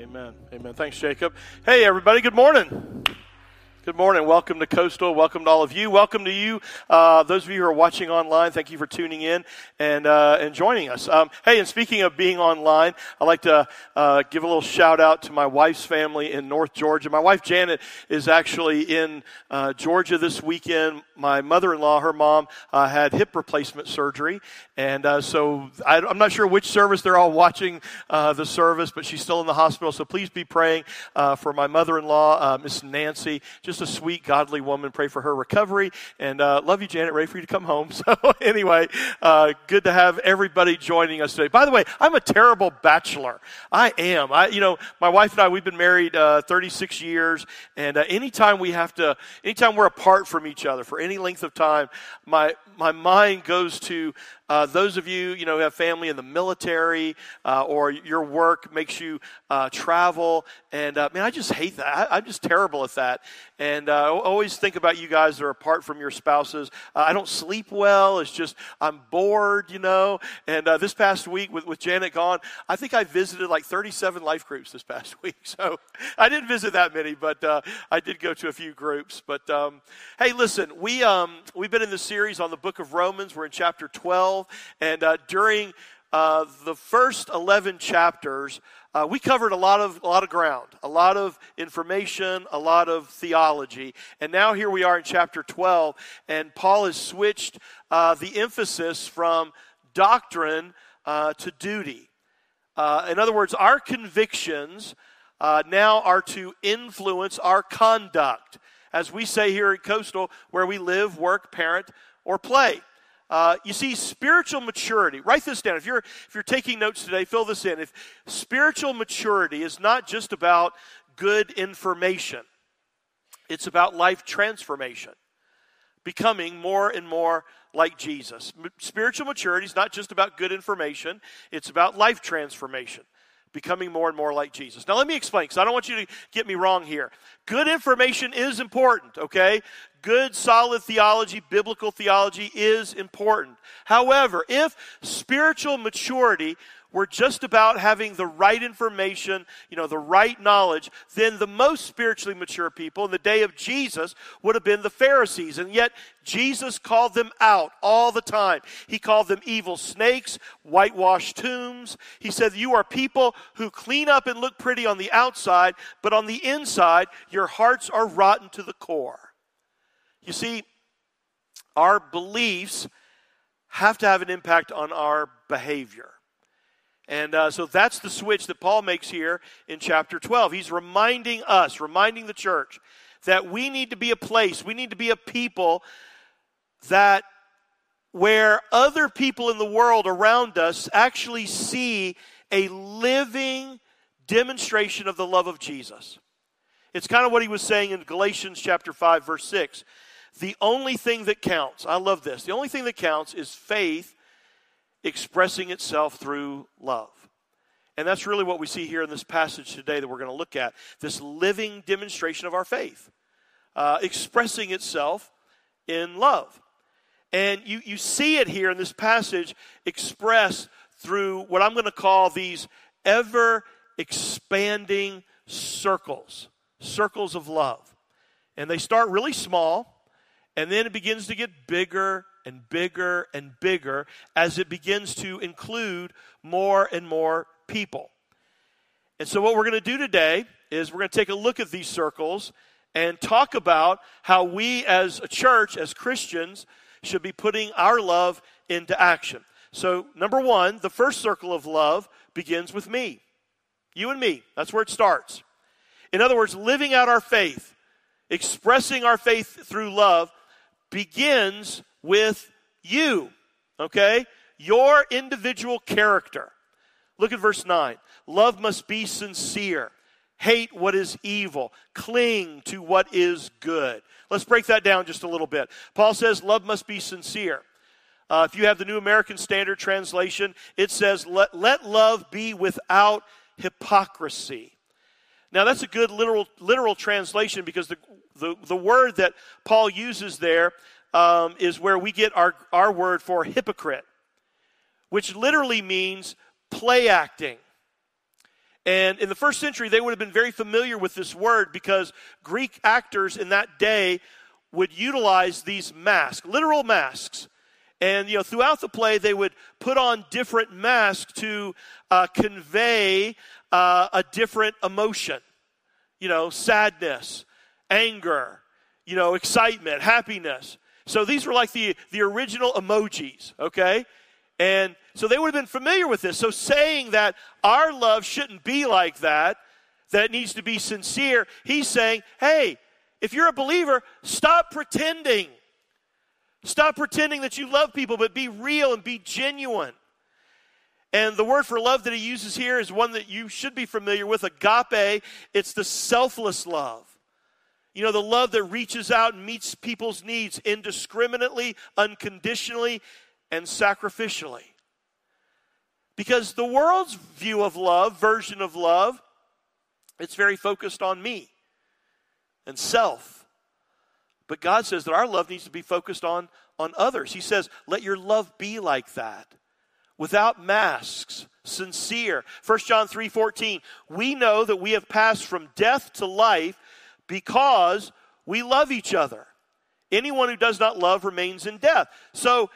Amen. Amen. Thanks, Jacob. Hey, everybody. Good morning. Good morning. Welcome to Coastal. Welcome to all of you. Welcome to you, uh, those of you who are watching online. Thank you for tuning in and uh, and joining us. Um, hey, and speaking of being online, I'd like to uh, give a little shout out to my wife's family in North Georgia. My wife Janet is actually in uh, Georgia this weekend. My mother-in-law, her mom, uh, had hip replacement surgery, and uh, so I, am not sure which service they're all watching the service, but she's still in the hospital. So please be praying for my mother-in-law, Miss Nancy. Just just a sweet, godly woman. Pray for her recovery. And uh, love you, Janet. Ready for you to come home. So, anyway, uh, good to have everybody joining us today. By the way, I'm a terrible bachelor. I am. I, you know, my wife and I, we've been married uh, 36 years. And uh, anytime we have to, anytime we're apart from each other for any length of time, my, my mind goes to uh, those of you, you know, who have family in the military uh, or your work makes you uh, travel. And uh, man, I just hate that. I, am just terrible at that. And uh, I always think about you guys that are apart from your spouses. Uh, I don't sleep well. It's just, I'm bored, you know. And this past week with, with Janet gone, I think I visited like 37 life groups this past week. So I didn't visit that many, but I did go to a few groups. But um, hey, listen, we, um, we've been in the series on the book of Romans. We're in chapter 12. 12. And uh, during uh, the first 11 chapters, uh, we covered a lot of a lot of ground, a lot of information, a lot of theology, and now here we are in chapter 12, and Paul has switched uh, the emphasis from doctrine uh, to duty. Uh, in other words, our convictions uh, now are to influence our conduct, as we say here at Coastal, where we live, work, parent, or play. Uh, you see, spiritual maturity, write this down. If you're, if you're taking notes today, fill this in. If spiritual maturity is not just about good information, it's about life transformation, becoming more and more like Jesus. Spiritual maturity is not just about good information, it's about life transformation becoming more and more like Jesus. Now, let me explain because I don't want you to get me wrong here. Good information is important, okay? good, solid theology, biblical theology is important. However, if spiritual maturity were just about having the right information, you know, the right knowledge, then the most spiritually mature people in the day of Jesus would have been the Pharisees. And yet, Jesus called them out all the time. He called them evil snakes, whitewashed tombs. He said, You are people who clean up and look pretty on the outside, but on the inside, your hearts are rotten to the core. You see, our beliefs have to have an impact on our behavior. And uh, so that's the switch that Paul makes here in chapter 12. He's reminding us, reminding the church, that we need to be a place, we need to be a people that where other people in the world around us actually see a living demonstration of the love of Jesus. It's kind of what he was saying in Galatians chapter 5 verse 6. The only thing that counts, I love this, the only thing that counts is faith expressing itself through love. And that's really what we see here in this passage today that we're going to look at this living demonstration of our faith, uh, expressing itself in love. And you, you see it here in this passage expressed through what I'm going to call these ever expanding circles, circles of love. And they start really small and then it begins to get bigger and bigger and bigger as it begins to include more and more people. And so, what we're going to do today is we're going to take a look at these circles and talk about how we as a church, as Christians, should be putting our love into action. So, number one, the first circle of love begins with me. You and me. That's where it starts. In other words, living out our faith, expressing our faith through love, begins with you, okay? Your individual character. Look at verse 9. Love must be sincere. Hate what is evil. Cling to what is good. Let's break that down just a little bit. Paul says love must be sincere. Uh, if you have the New American Standard Translation, it says, let, let love be without hypocrisy. Now, that's a good literal, literal translation because the, the, the word that Paul uses there um, is where we get our, our word for hypocrite, which literally means play acting. And in the first century, they would have been very familiar with this word because Greek actors in that day would utilize these masks, literal masks. And, you know, throughout the play, they would put on different masks to uh, convey uh, a different emotion. You know, sadness, anger, you know, excitement, happiness. So these were like the, the original emojis, okay? And so they would have been familiar with this. So saying that our love shouldn't be like that, that it needs to be sincere, he's saying, hey, if you're a believer, stop pretending. Stop pretending that you love people, but be real and be genuine. And the word for love that he uses here is one that you should be familiar with agape. It's the selfless love. You know, the love that reaches out and meets people's needs indiscriminately, unconditionally, and sacrificially. Because the world's view of love, version of love, it's very focused on me and self. But God says that our love needs to be focused on, on others. He says, let your love be like that, without masks, sincere. 1 John 3 14, we know that we have passed from death to life because we love each other. Anyone who does not love remains in death. So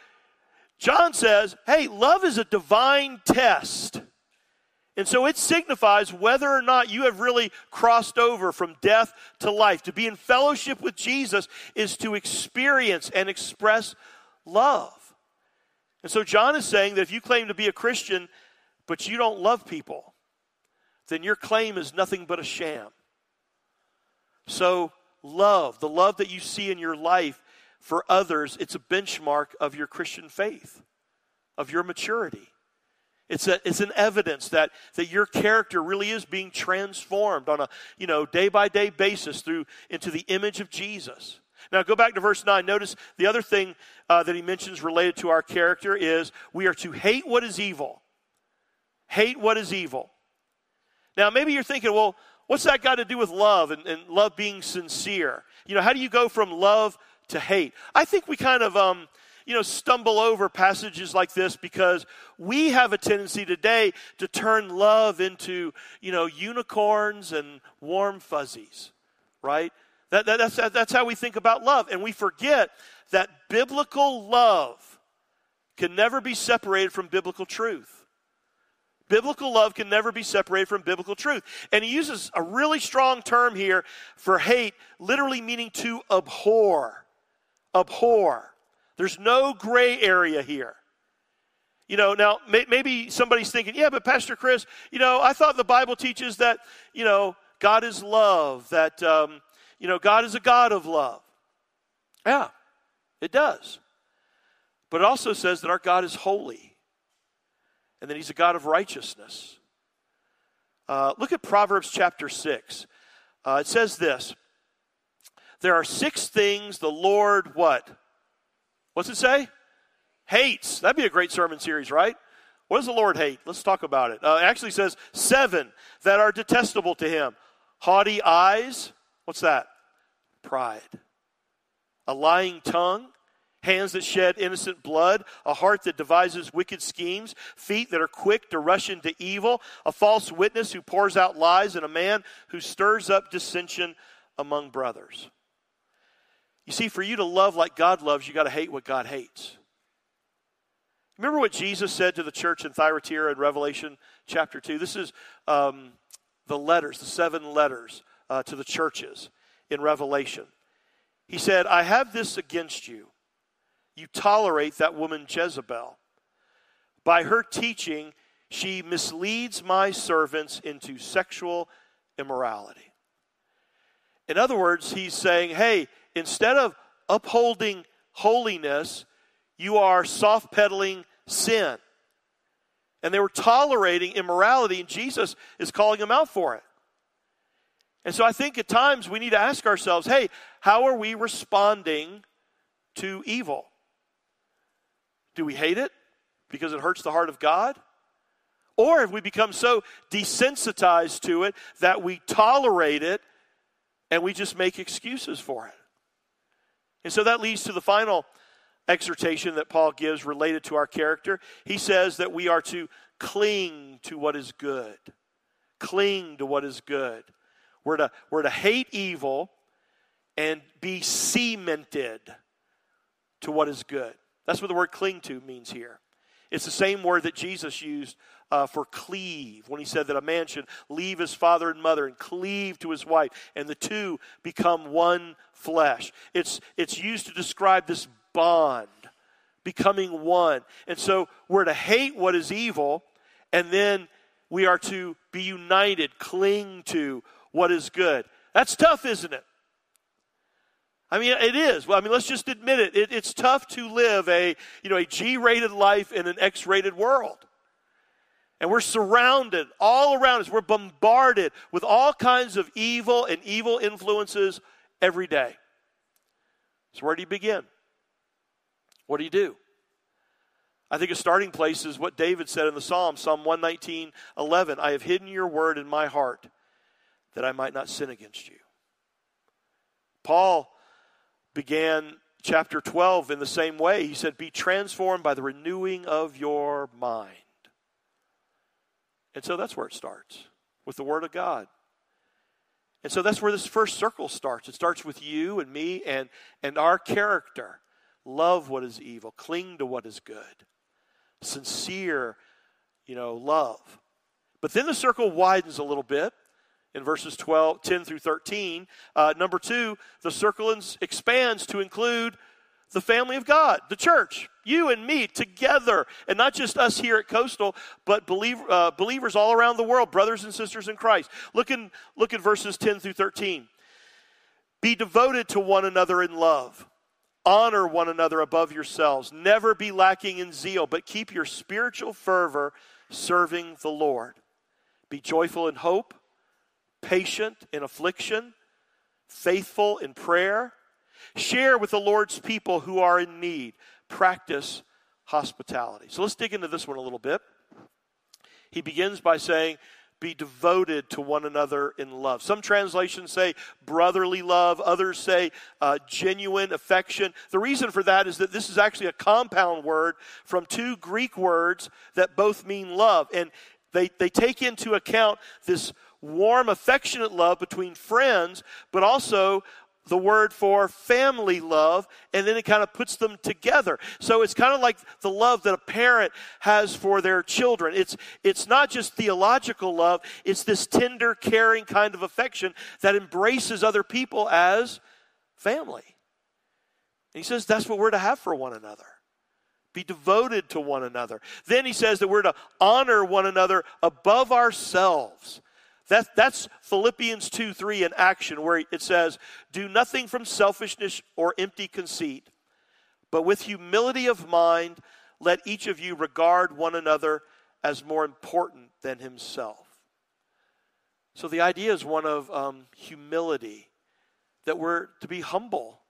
John says, hey, love is a divine test. And so it signifies whether or not you have really crossed over from death to life. To be in fellowship with Jesus is to experience and express love. And so John is saying that if you claim to be a Christian, but you don't love people, then your claim is nothing but a sham. So, love, the love that you see in your life, for others, it's a benchmark of your Christian faith, of your maturity. It's, a, it's an evidence that, that your character really is being transformed on a you know day by day basis through into the image of Jesus. Now go back to verse 9. Notice the other thing uh, that he mentions related to our character is we are to hate what is evil. Hate what is evil. Now maybe you're thinking, well, what's that got to do with love and, and love being sincere? You know, how do you go from love to hate. I think we kind of, um, you know, stumble over passages like this because we have a tendency today to turn love into, you know, unicorns and warm fuzzies, right? That, that, that's, that's how we think about love. And we forget that biblical love can never be separated from biblical truth. Biblical love can never be separated from biblical truth. And he uses a really strong term here for hate, literally meaning to abhor abhor. There's no gray area here. You know, now may, maybe somebody's thinking, yeah, but Pastor Chris, you know, I thought the Bible teaches that, you know, God is love, that, um, you know, God is a God of love. Yeah, it does. But it also says that our God is holy and that He's a God of righteousness. Uh, look at Proverbs chapter 6. Uh, it says this there are six things the Lord what? What's it say? Hates. That'd be a great sermon series, right? What does the Lord hate? Let's talk about it. Uh, it actually says seven that are detestable to him haughty eyes. What's that? Pride. A lying tongue. Hands that shed innocent blood, a heart that devises wicked schemes, feet that are quick to rush into evil, a false witness who pours out lies, and a man who stirs up dissension among brothers. You see, for you to love like God loves, you got to hate what God hates. Remember what Jesus said to the church in Thyatira in Revelation chapter 2? This is um, the letters, the seven letters uh, to the churches in Revelation. He said, I have this against you. You tolerate that woman Jezebel. By her teaching, she misleads my servants into sexual immorality. In other words, he's saying, hey, instead of upholding holiness, you are soft pedaling sin. And they were tolerating immorality, and Jesus is calling them out for it. And so I think at times we need to ask ourselves hey, how are we responding to evil? Do we hate it because it hurts the heart of God? Or have we become so desensitized to it that we tolerate it and we just make excuses for it? And so that leads to the final exhortation that Paul gives related to our character. He says that we are to cling to what is good. cling to what is good. We're to, we're to hate evil and be cemented to what is good. That's what the word cling to means here. It's the same word that Jesus used uh, for cleave when he said that a man should leave his father and mother and cleave to his wife, and the two become one flesh. It's, it's used to describe this bond, becoming one. And so we're to hate what is evil, and then we are to be united, cling to what is good. That's tough, isn't it? I mean, it is. Well, I mean, let's just admit it. it it's tough to live a, you know, a G-rated life in an X-rated world. And we're surrounded all around us. We're bombarded with all kinds of evil and evil influences every day. So, where do you begin? What do you do? I think a starting place is what David said in the Psalm, Psalm 119, 11. I have hidden your word in my heart that I might not sin against you. Paul began chapter 12 in the same way. He said, Be transformed by the renewing of your mind. And so that's where it starts with the Word of God. And so that's where this first circle starts. It starts with you and me and, and our character. Love what is evil, cling to what is good. Sincere, you know, love. But then the circle widens a little bit in verses 12, 10 through 13. Uh, number two, the circle expands to include the family of God, the church, you and me together, and not just us here at Coastal, but believe, uh, believers all around the world, brothers and sisters in Christ. Look, in, look at verses 10 through 13. Be devoted to one another in love. Honor one another above yourselves. Never be lacking in zeal, but keep your spiritual fervor serving the Lord. Be joyful in hope patient in affliction, faithful in prayer. Share with the Lord's people who are in need. Practice hospitality. So let's dig into this one a little bit. He begins by saying, be devoted to one another in love. Some translations say brotherly love, others say uh, genuine affection. The reason for that is that this is actually a compound word from two Greek words that both mean love. And they, they take into account this warm, affectionate love between friends, but also the word for family love, and then it kind of puts them together. So it's kind of like the love that a parent has for their children. It's, it's not just theological love, it's this tender, caring kind of affection that embraces other people as family. And he says that's what we're to have for one another. Be devoted to one another. Then he says that we're to honor one another above ourselves. That, that's Philippians 2 3 in action, where it says, Do nothing from selfishness or empty conceit, but with humility of mind, let each of you regard one another as more important than himself. So the idea is one of um, humility, that we're to be humble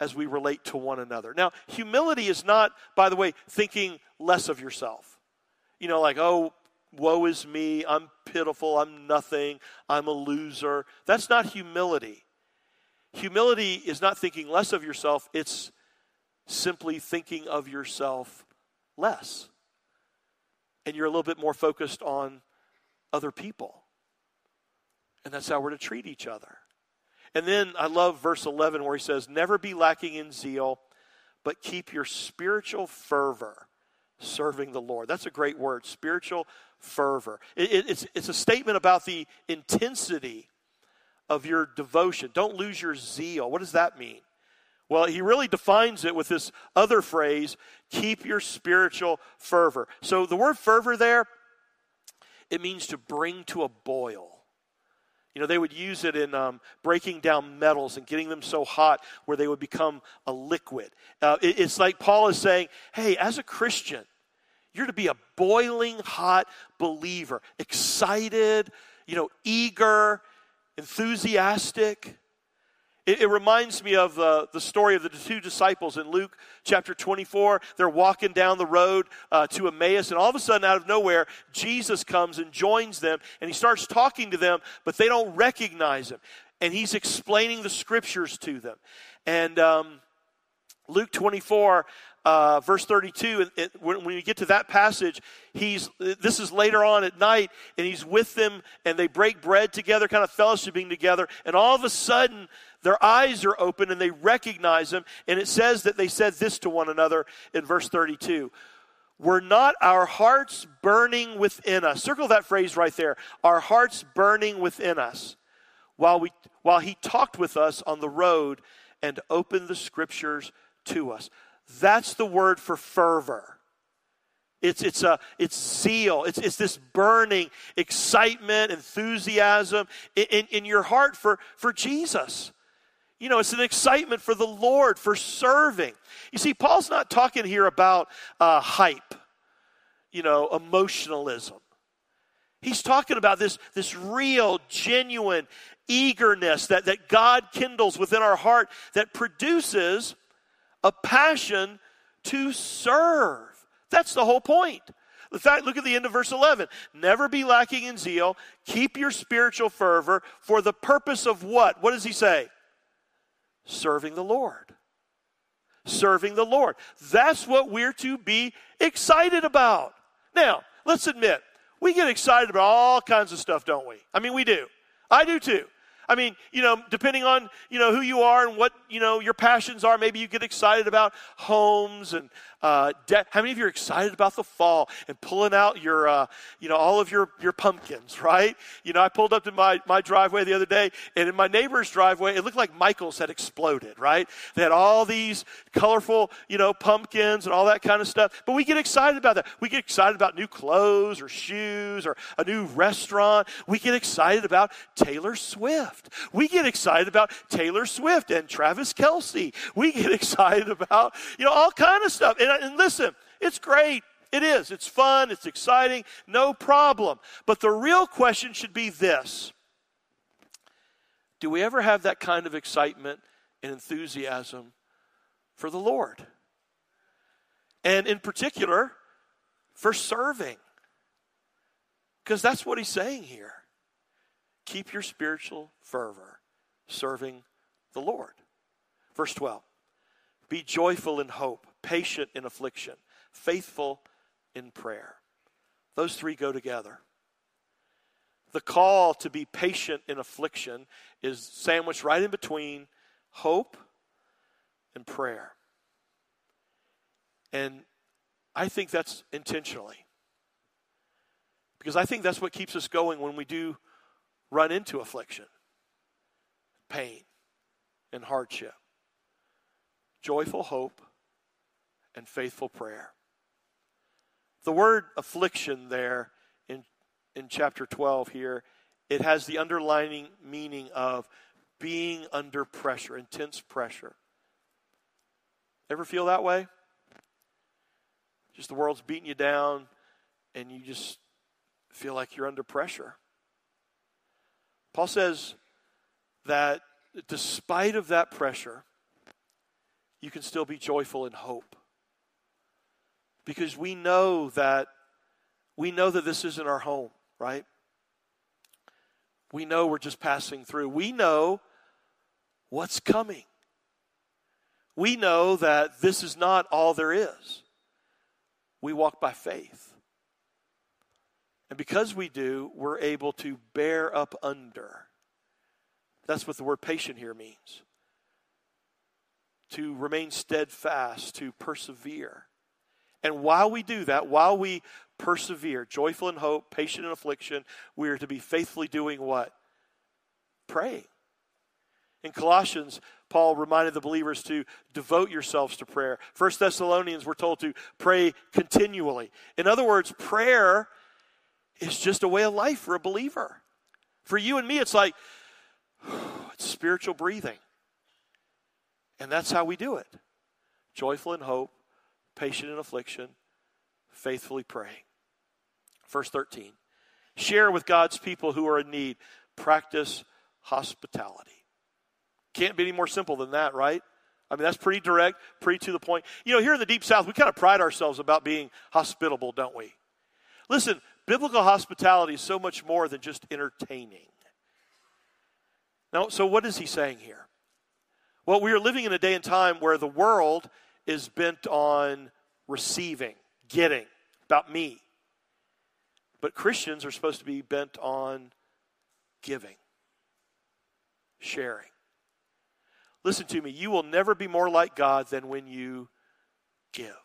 as we relate to one another. Now, humility is not, by the way, thinking less of yourself. You know, like, oh, woe is me, I'm pitiful, I'm nothing, I'm a loser. That's not humility. Humility is not thinking less of yourself, it's simply thinking of yourself less. And you're a little bit more focused on other people. And that's how we're to treat each other. And then I love verse 11 where he says, Never be lacking in zeal, but keep your spiritual fervor serving the Lord. That's a great word, spiritual fervor. It, it, it's, it's a statement about the intensity of your devotion. Don't lose your zeal. What does that mean? Well, he really defines it with this other phrase keep your spiritual fervor. So the word fervor there, it means to bring to a boil. You know, they would use it in um, breaking down metals and getting them so hot where they would become a liquid. Uh, it, it's like Paul is saying, hey, as a Christian, you're to be a boiling hot believer, excited, you know, eager, enthusiastic. It, it reminds me of the, the story of the two disciples in Luke chapter 24. They're walking down the road uh, to Emmaus, and all of a sudden, out of nowhere, Jesus comes and joins them, and he starts talking to them, but they don't recognize him. And he's explaining the scriptures to them. And um, Luke 24, uh, verse 32, it, when, when you get to that passage, he's, this is later on at night, and he's with them, and they break bread together, kind of fellowshipping together, and all of a sudden, their eyes are open and they recognize him. And it says that they said this to one another in verse 32 Were not our hearts burning within us? Circle that phrase right there. Our hearts burning within us while, we, while he talked with us on the road and opened the scriptures to us. That's the word for fervor. It's, it's, a, it's zeal. It's, it's this burning excitement, enthusiasm in, in, in your heart for, for Jesus. You know, it's an excitement for the Lord, for serving. You see, Paul's not talking here about uh, hype, you know, emotionalism. He's talking about this, this real, genuine eagerness that, that God kindles within our heart that produces a passion to serve. That's the whole point. In fact, look at the end of verse 11. Never be lacking in zeal. Keep your spiritual fervor for the purpose of what? What does he say? Serving the Lord. Serving the Lord. That's what we're to be excited about. Now, let's admit, we get excited about all kinds of stuff, don't we? I mean, we do. I do too. I mean, you know, depending on, you know, who you are and what, you know, your passions are, maybe you get excited about homes and uh, de- how many of you are excited about the fall and pulling out your, uh, you know, all of your, your pumpkins, right? You know, I pulled up to my, my driveway the other day, and in my neighbor's driveway, it looked like Michael's had exploded, right? They had all these colorful, you know, pumpkins and all that kind of stuff. But we get excited about that. We get excited about new clothes or shoes or a new restaurant. We get excited about Taylor Swift. We get excited about Taylor Swift and Travis Kelce. We get excited about, you know, all kind of stuff. And and listen, it's great. It is. It's fun. It's exciting. No problem. But the real question should be this Do we ever have that kind of excitement and enthusiasm for the Lord? And in particular, for serving. Because that's what he's saying here. Keep your spiritual fervor serving the Lord. Verse 12 Be joyful in hope patient in affliction, faithful in prayer. Those three go together. The call to be patient in affliction is sandwiched right in between hope and prayer. And I think that's intentionally. Because I think that's what keeps us going when we do run into affliction, pain, and hardship. Joyful hope and faithful prayer. The word affliction there in, in chapter 12 here, it has the underlining meaning of being under pressure, intense pressure. Ever feel that way? Just the world's beating you down and you just feel like you're under pressure. Paul says that despite of that pressure, you can still be joyful in hope because we know that we know that this isn't our home, right? We know we're just passing through. We know what's coming. We know that this is not all there is. We walk by faith. And because we do, we're able to bear up under. That's what the word patient here means. To remain steadfast, to persevere. And while we do that, while we persevere, joyful in hope, patient in affliction, we are to be faithfully doing what? Praying. In Colossians, Paul reminded the believers to devote yourselves to prayer. First Thessalonians, we're told to pray continually. In other words, prayer is just a way of life for a believer. For you and me, it's like it's spiritual breathing. And that's how we do it. Joyful in hope, patient in affliction, faithfully praying. Verse 13 share with God's people who are in need, practice hospitality. Can't be any more simple than that, right? I mean, that's pretty direct, pretty to the point. You know, here in the Deep South, we kind of pride ourselves about being hospitable, don't we? Listen, biblical hospitality is so much more than just entertaining. Now, so what is he saying here? Well, we are living in a day and time where the world is bent on receiving, getting, about me. But Christians are supposed to be bent on giving, sharing. Listen to me, you will never be more like God than when you give.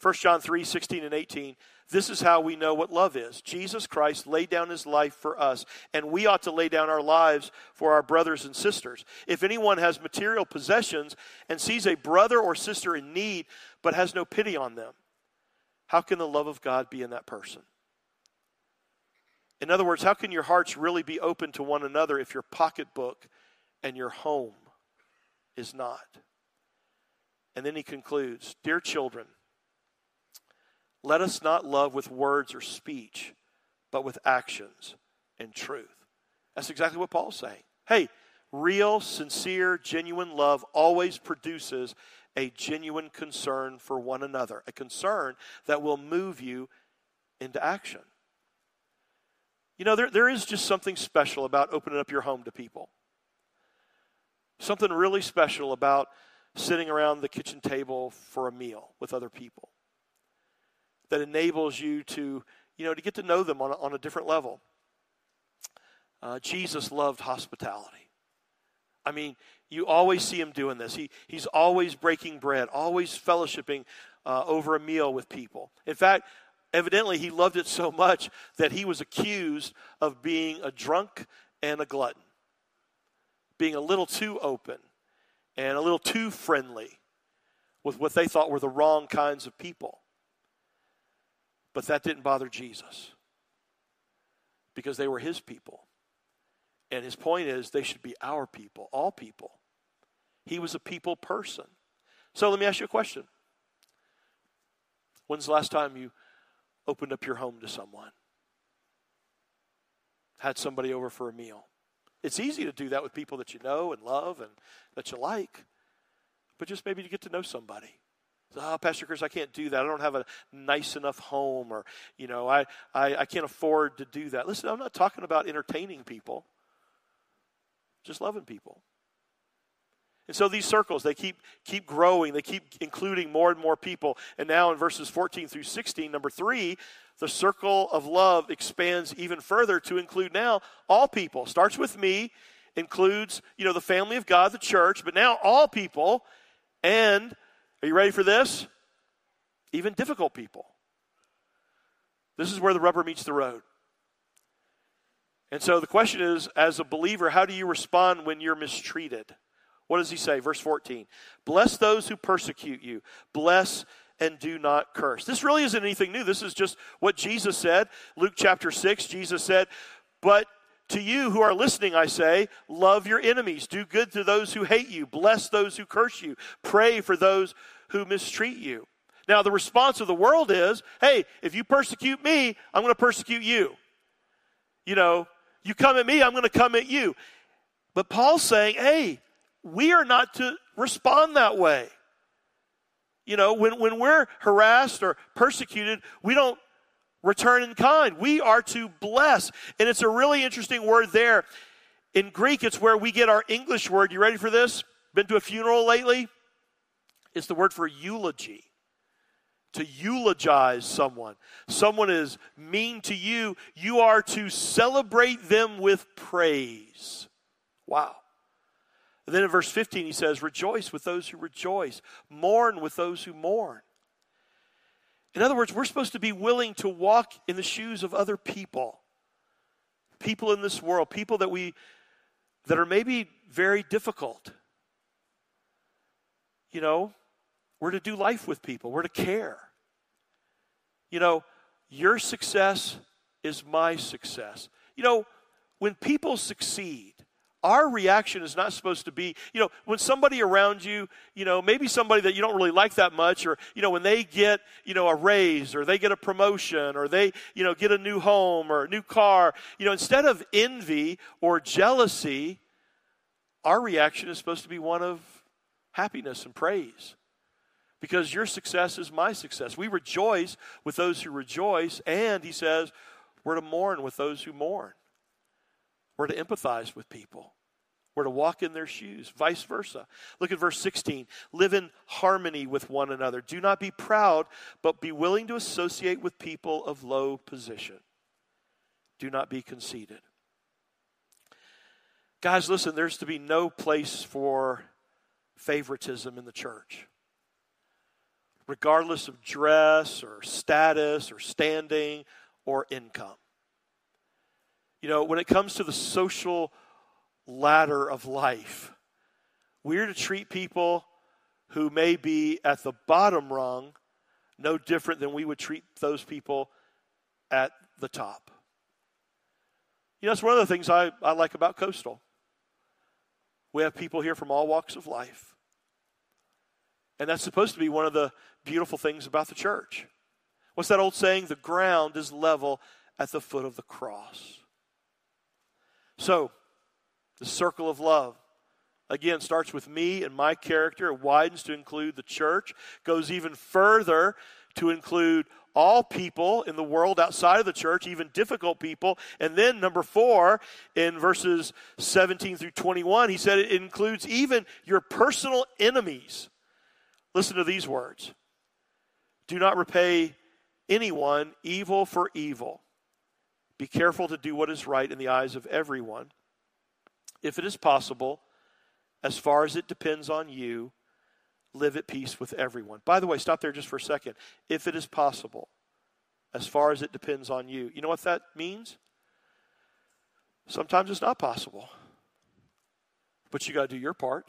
1 John 3 16 and 18. This is how we know what love is. Jesus Christ laid down his life for us, and we ought to lay down our lives for our brothers and sisters. If anyone has material possessions and sees a brother or sister in need, but has no pity on them, how can the love of God be in that person? In other words, how can your hearts really be open to one another if your pocketbook and your home is not? And then he concludes Dear children, let us not love with words or speech, but with actions and truth. That's exactly what Paul's saying. Hey, real, sincere, genuine love always produces a genuine concern for one another, a concern that will move you into action. You know, there, there is just something special about opening up your home to people. Something really special about sitting around the kitchen table for a meal with other people that enables you to, you know, to get to know them on a, on a different level. Uh, Jesus loved hospitality. I mean, you always see him doing this. He, he's always breaking bread, always fellowshipping uh, over a meal with people. In fact, evidently, he loved it so much that he was accused of being a drunk and a glutton, being a little too open and a little too friendly with what they thought were the wrong kinds of people. But that didn't bother Jesus because they were his people. And his point is they should be our people, all people. He was a people person. So let me ask you a question. When's the last time you opened up your home to someone? Had somebody over for a meal? It's easy to do that with people that you know and love and that you like, but just maybe to get to know somebody. Oh, Pastor Chris, I can't do that. I don't have a nice enough home, or, you know, I, I, I can't afford to do that. Listen, I'm not talking about entertaining people, just loving people. And so these circles, they keep, keep growing. They keep including more and more people. And now in verses 14 through 16, number three, the circle of love expands even further to include now all people. Starts with me, includes, you know, the family of God, the church, but now all people. And are you ready for this? Even difficult people. This is where the rubber meets the road. And so the question is as a believer, how do you respond when you're mistreated? What does he say? Verse 14 Bless those who persecute you, bless and do not curse. This really isn't anything new. This is just what Jesus said. Luke chapter 6, Jesus said, But to you who are listening, I say, love your enemies, do good to those who hate you, bless those who curse you, pray for those who mistreat you. Now, the response of the world is hey, if you persecute me, I'm going to persecute you. You know, you come at me, I'm going to come at you. But Paul's saying, hey, we are not to respond that way. You know, when, when we're harassed or persecuted, we don't return in kind. We are to bless. And it's a really interesting word there. In Greek, it's where we get our English word. You ready for this? Been to a funeral lately? It's the word for eulogy. To eulogize someone. Someone is mean to you, you are to celebrate them with praise. Wow. And then in verse 15, he says, Rejoice with those who rejoice, mourn with those who mourn. In other words, we're supposed to be willing to walk in the shoes of other people. People in this world, people that we that are maybe very difficult. You know, we're to do life with people. We're to care. You know, your success is my success. You know, when people succeed, our reaction is not supposed to be, you know, when somebody around you, you know, maybe somebody that you don't really like that much, or, you know, when they get, you know, a raise, or they get a promotion, or they, you know, get a new home or a new car, you know, instead of envy or jealousy, our reaction is supposed to be one of happiness and praise. Because your success is my success. We rejoice with those who rejoice, and he says, we're to mourn with those who mourn. We're to empathize with people. We're to walk in their shoes, vice versa. Look at verse 16. Live in harmony with one another. Do not be proud, but be willing to associate with people of low position. Do not be conceited. Guys, listen, there's to be no place for favoritism in the church. Regardless of dress or status or standing or income. You know, when it comes to the social ladder of life, we're to treat people who may be at the bottom rung no different than we would treat those people at the top. You know, it's one of the things I, I like about Coastal. We have people here from all walks of life. And that's supposed to be one of the beautiful things about the church. What's that old saying? The ground is level at the foot of the cross. So, the circle of love, again, starts with me and my character. It widens to include the church, goes even further to include all people in the world outside of the church, even difficult people. And then, number four, in verses 17 through 21, he said it includes even your personal enemies. Listen to these words Do not repay anyone evil for evil. Be careful to do what is right in the eyes of everyone. If it is possible, as far as it depends on you, live at peace with everyone. By the way, stop there just for a second. If it is possible, as far as it depends on you. You know what that means? Sometimes it's not possible. But you got to do your part.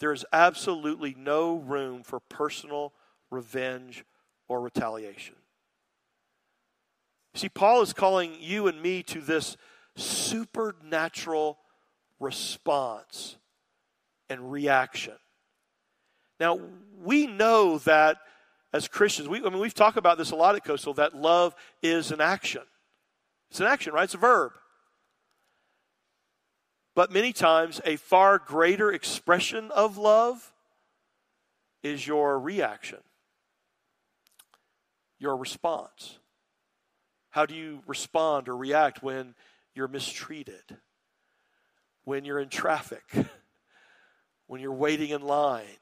there is absolutely no room for personal revenge or retaliation. See, Paul is calling you and me to this supernatural response and reaction. Now, we know that as Christians, we, I mean, we've talked about this a lot at Coastal that love is an action. It's an action, right? It's a verb. But many times, a far greater expression of love is your reaction, your response. How do you respond or react when you're mistreated, when you're in traffic, when you're waiting in line,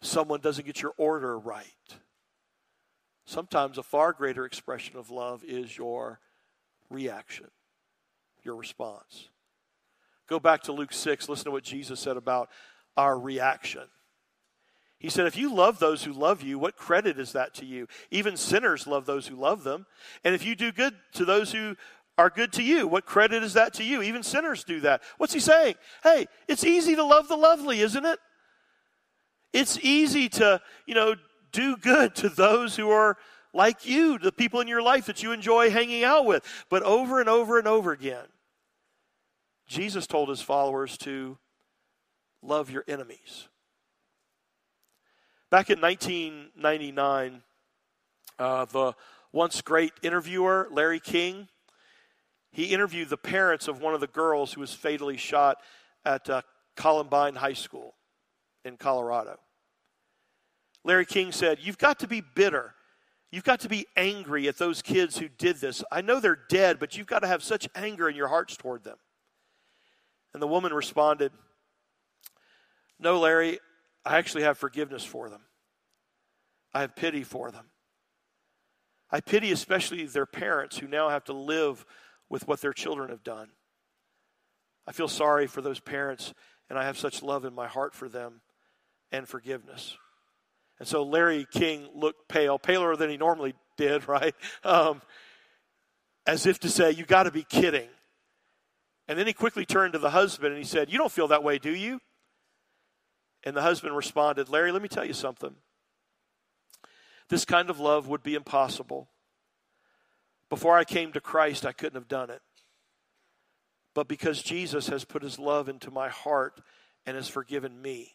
someone doesn't get your order right. Sometimes a far greater expression of love is your reaction, your response. Go back to Luke 6, listen to what Jesus said about our reaction. He said, If you love those who love you, what credit is that to you? Even sinners love those who love them. And if you do good to those who are good to you, what credit is that to you? Even sinners do that. What's he saying? Hey, it's easy to love the lovely, isn't it? It's easy to, you know, do good to those who are like you, the people in your life that you enjoy hanging out with. But over and over and over again, Jesus told his followers to love your enemies. Back in 1999, uh, the once great interviewer, Larry King, he interviewed the parents of one of the girls who was fatally shot at uh, Columbine High School in Colorado. Larry King said, You've got to be bitter. You've got to be angry at those kids who did this. I know they're dead, but you've got to have such anger in your hearts toward them. And the woman responded, No, Larry, I actually have forgiveness for them. I have pity for them. I pity especially their parents who now have to live with what their children have done. I feel sorry for those parents, and I have such love in my heart for them and forgiveness. And so Larry King looked pale, paler than he normally did, right? Um, as if to say, You got to be kidding. And then he quickly turned to the husband and he said, You don't feel that way, do you? And the husband responded, Larry, let me tell you something. This kind of love would be impossible. Before I came to Christ, I couldn't have done it. But because Jesus has put his love into my heart and has forgiven me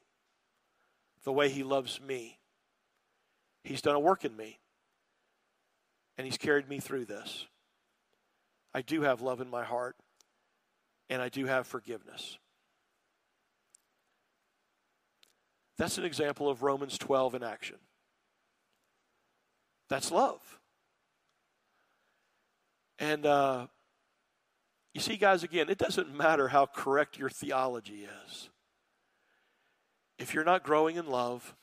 the way He loves me. He's done a work in me, and He's carried me through this. I do have love in my heart, and I do have forgiveness. That's an example of Romans 12 in action. That's love. And uh, you see, guys, again, it doesn't matter how correct your theology is. If you're not growing in love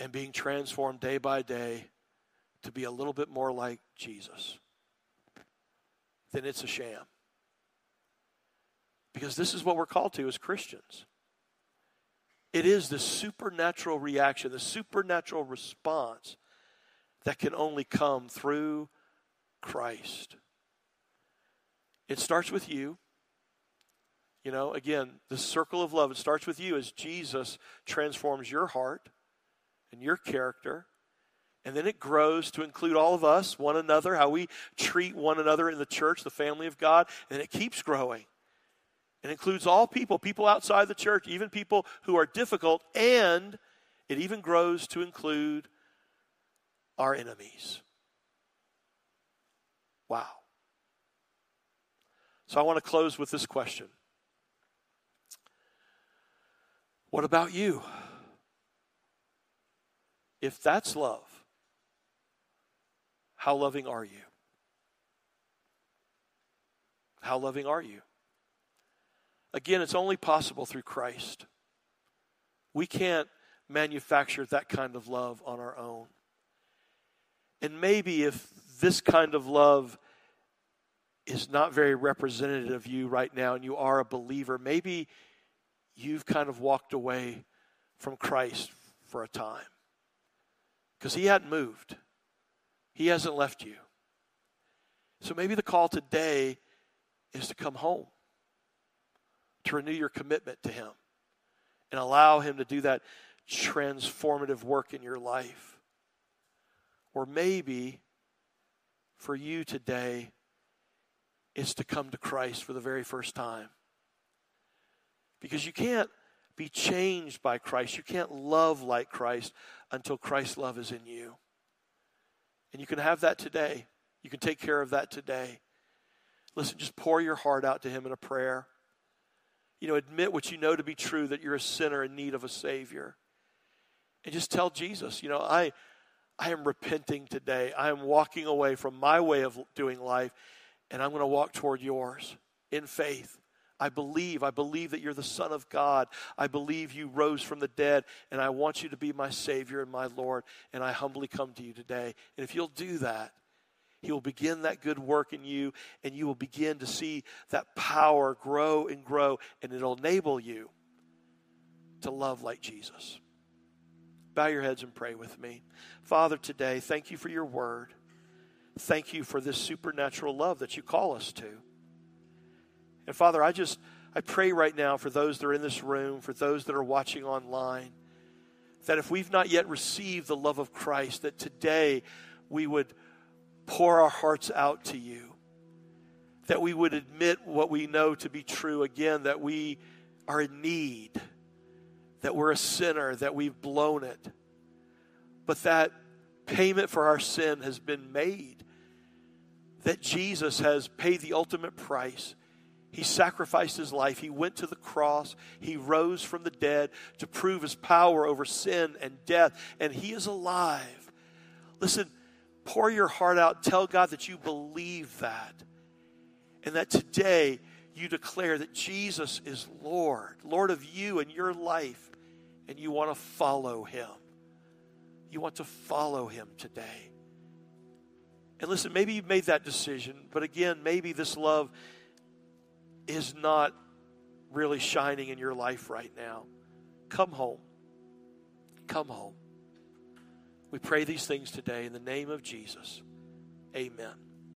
and being transformed day by day to be a little bit more like Jesus, then it's a sham. Because this is what we're called to as Christians. It is the supernatural reaction, the supernatural response that can only come through Christ. It starts with you. You know, again, the circle of love, it starts with you as Jesus transforms your heart and your character. And then it grows to include all of us, one another, how we treat one another in the church, the family of God. And it keeps growing. It includes all people, people outside the church, even people who are difficult. And it even grows to include our enemies. Wow. So I want to close with this question What about you? If that's love, how loving are you? How loving are you? Again, it's only possible through Christ. We can't manufacture that kind of love on our own. And maybe if this kind of love is not very representative of you right now and you are a believer, maybe you've kind of walked away from Christ for a time because he hadn't moved, he hasn't left you. So maybe the call today is to come home, to renew your commitment to him, and allow him to do that transformative work in your life. Or maybe for you today, is to come to Christ for the very first time. Because you can't be changed by Christ. You can't love like Christ until Christ's love is in you. And you can have that today. You can take care of that today. Listen, just pour your heart out to Him in a prayer. You know, admit what you know to be true that you're a sinner in need of a Savior. And just tell Jesus, you know, I, I am repenting today. I am walking away from my way of doing life and I'm going to walk toward yours in faith. I believe, I believe that you're the Son of God. I believe you rose from the dead, and I want you to be my Savior and my Lord, and I humbly come to you today. And if you'll do that, He will begin that good work in you, and you will begin to see that power grow and grow, and it'll enable you to love like Jesus. Bow your heads and pray with me. Father, today, thank you for your word. Thank you for this supernatural love that you call us to. And Father, I just I pray right now for those that are in this room, for those that are watching online, that if we've not yet received the love of Christ, that today we would pour our hearts out to you. That we would admit what we know to be true again, that we are in need, that we're a sinner, that we've blown it. But that payment for our sin has been made that Jesus has paid the ultimate price. He sacrificed his life. He went to the cross. He rose from the dead to prove his power over sin and death. And he is alive. Listen, pour your heart out. Tell God that you believe that. And that today you declare that Jesus is Lord, Lord of you and your life. And you want to follow him. You want to follow him today. And listen, maybe you've made that decision, but again, maybe this love is not really shining in your life right now. Come home. Come home. We pray these things today in the name of Jesus. Amen.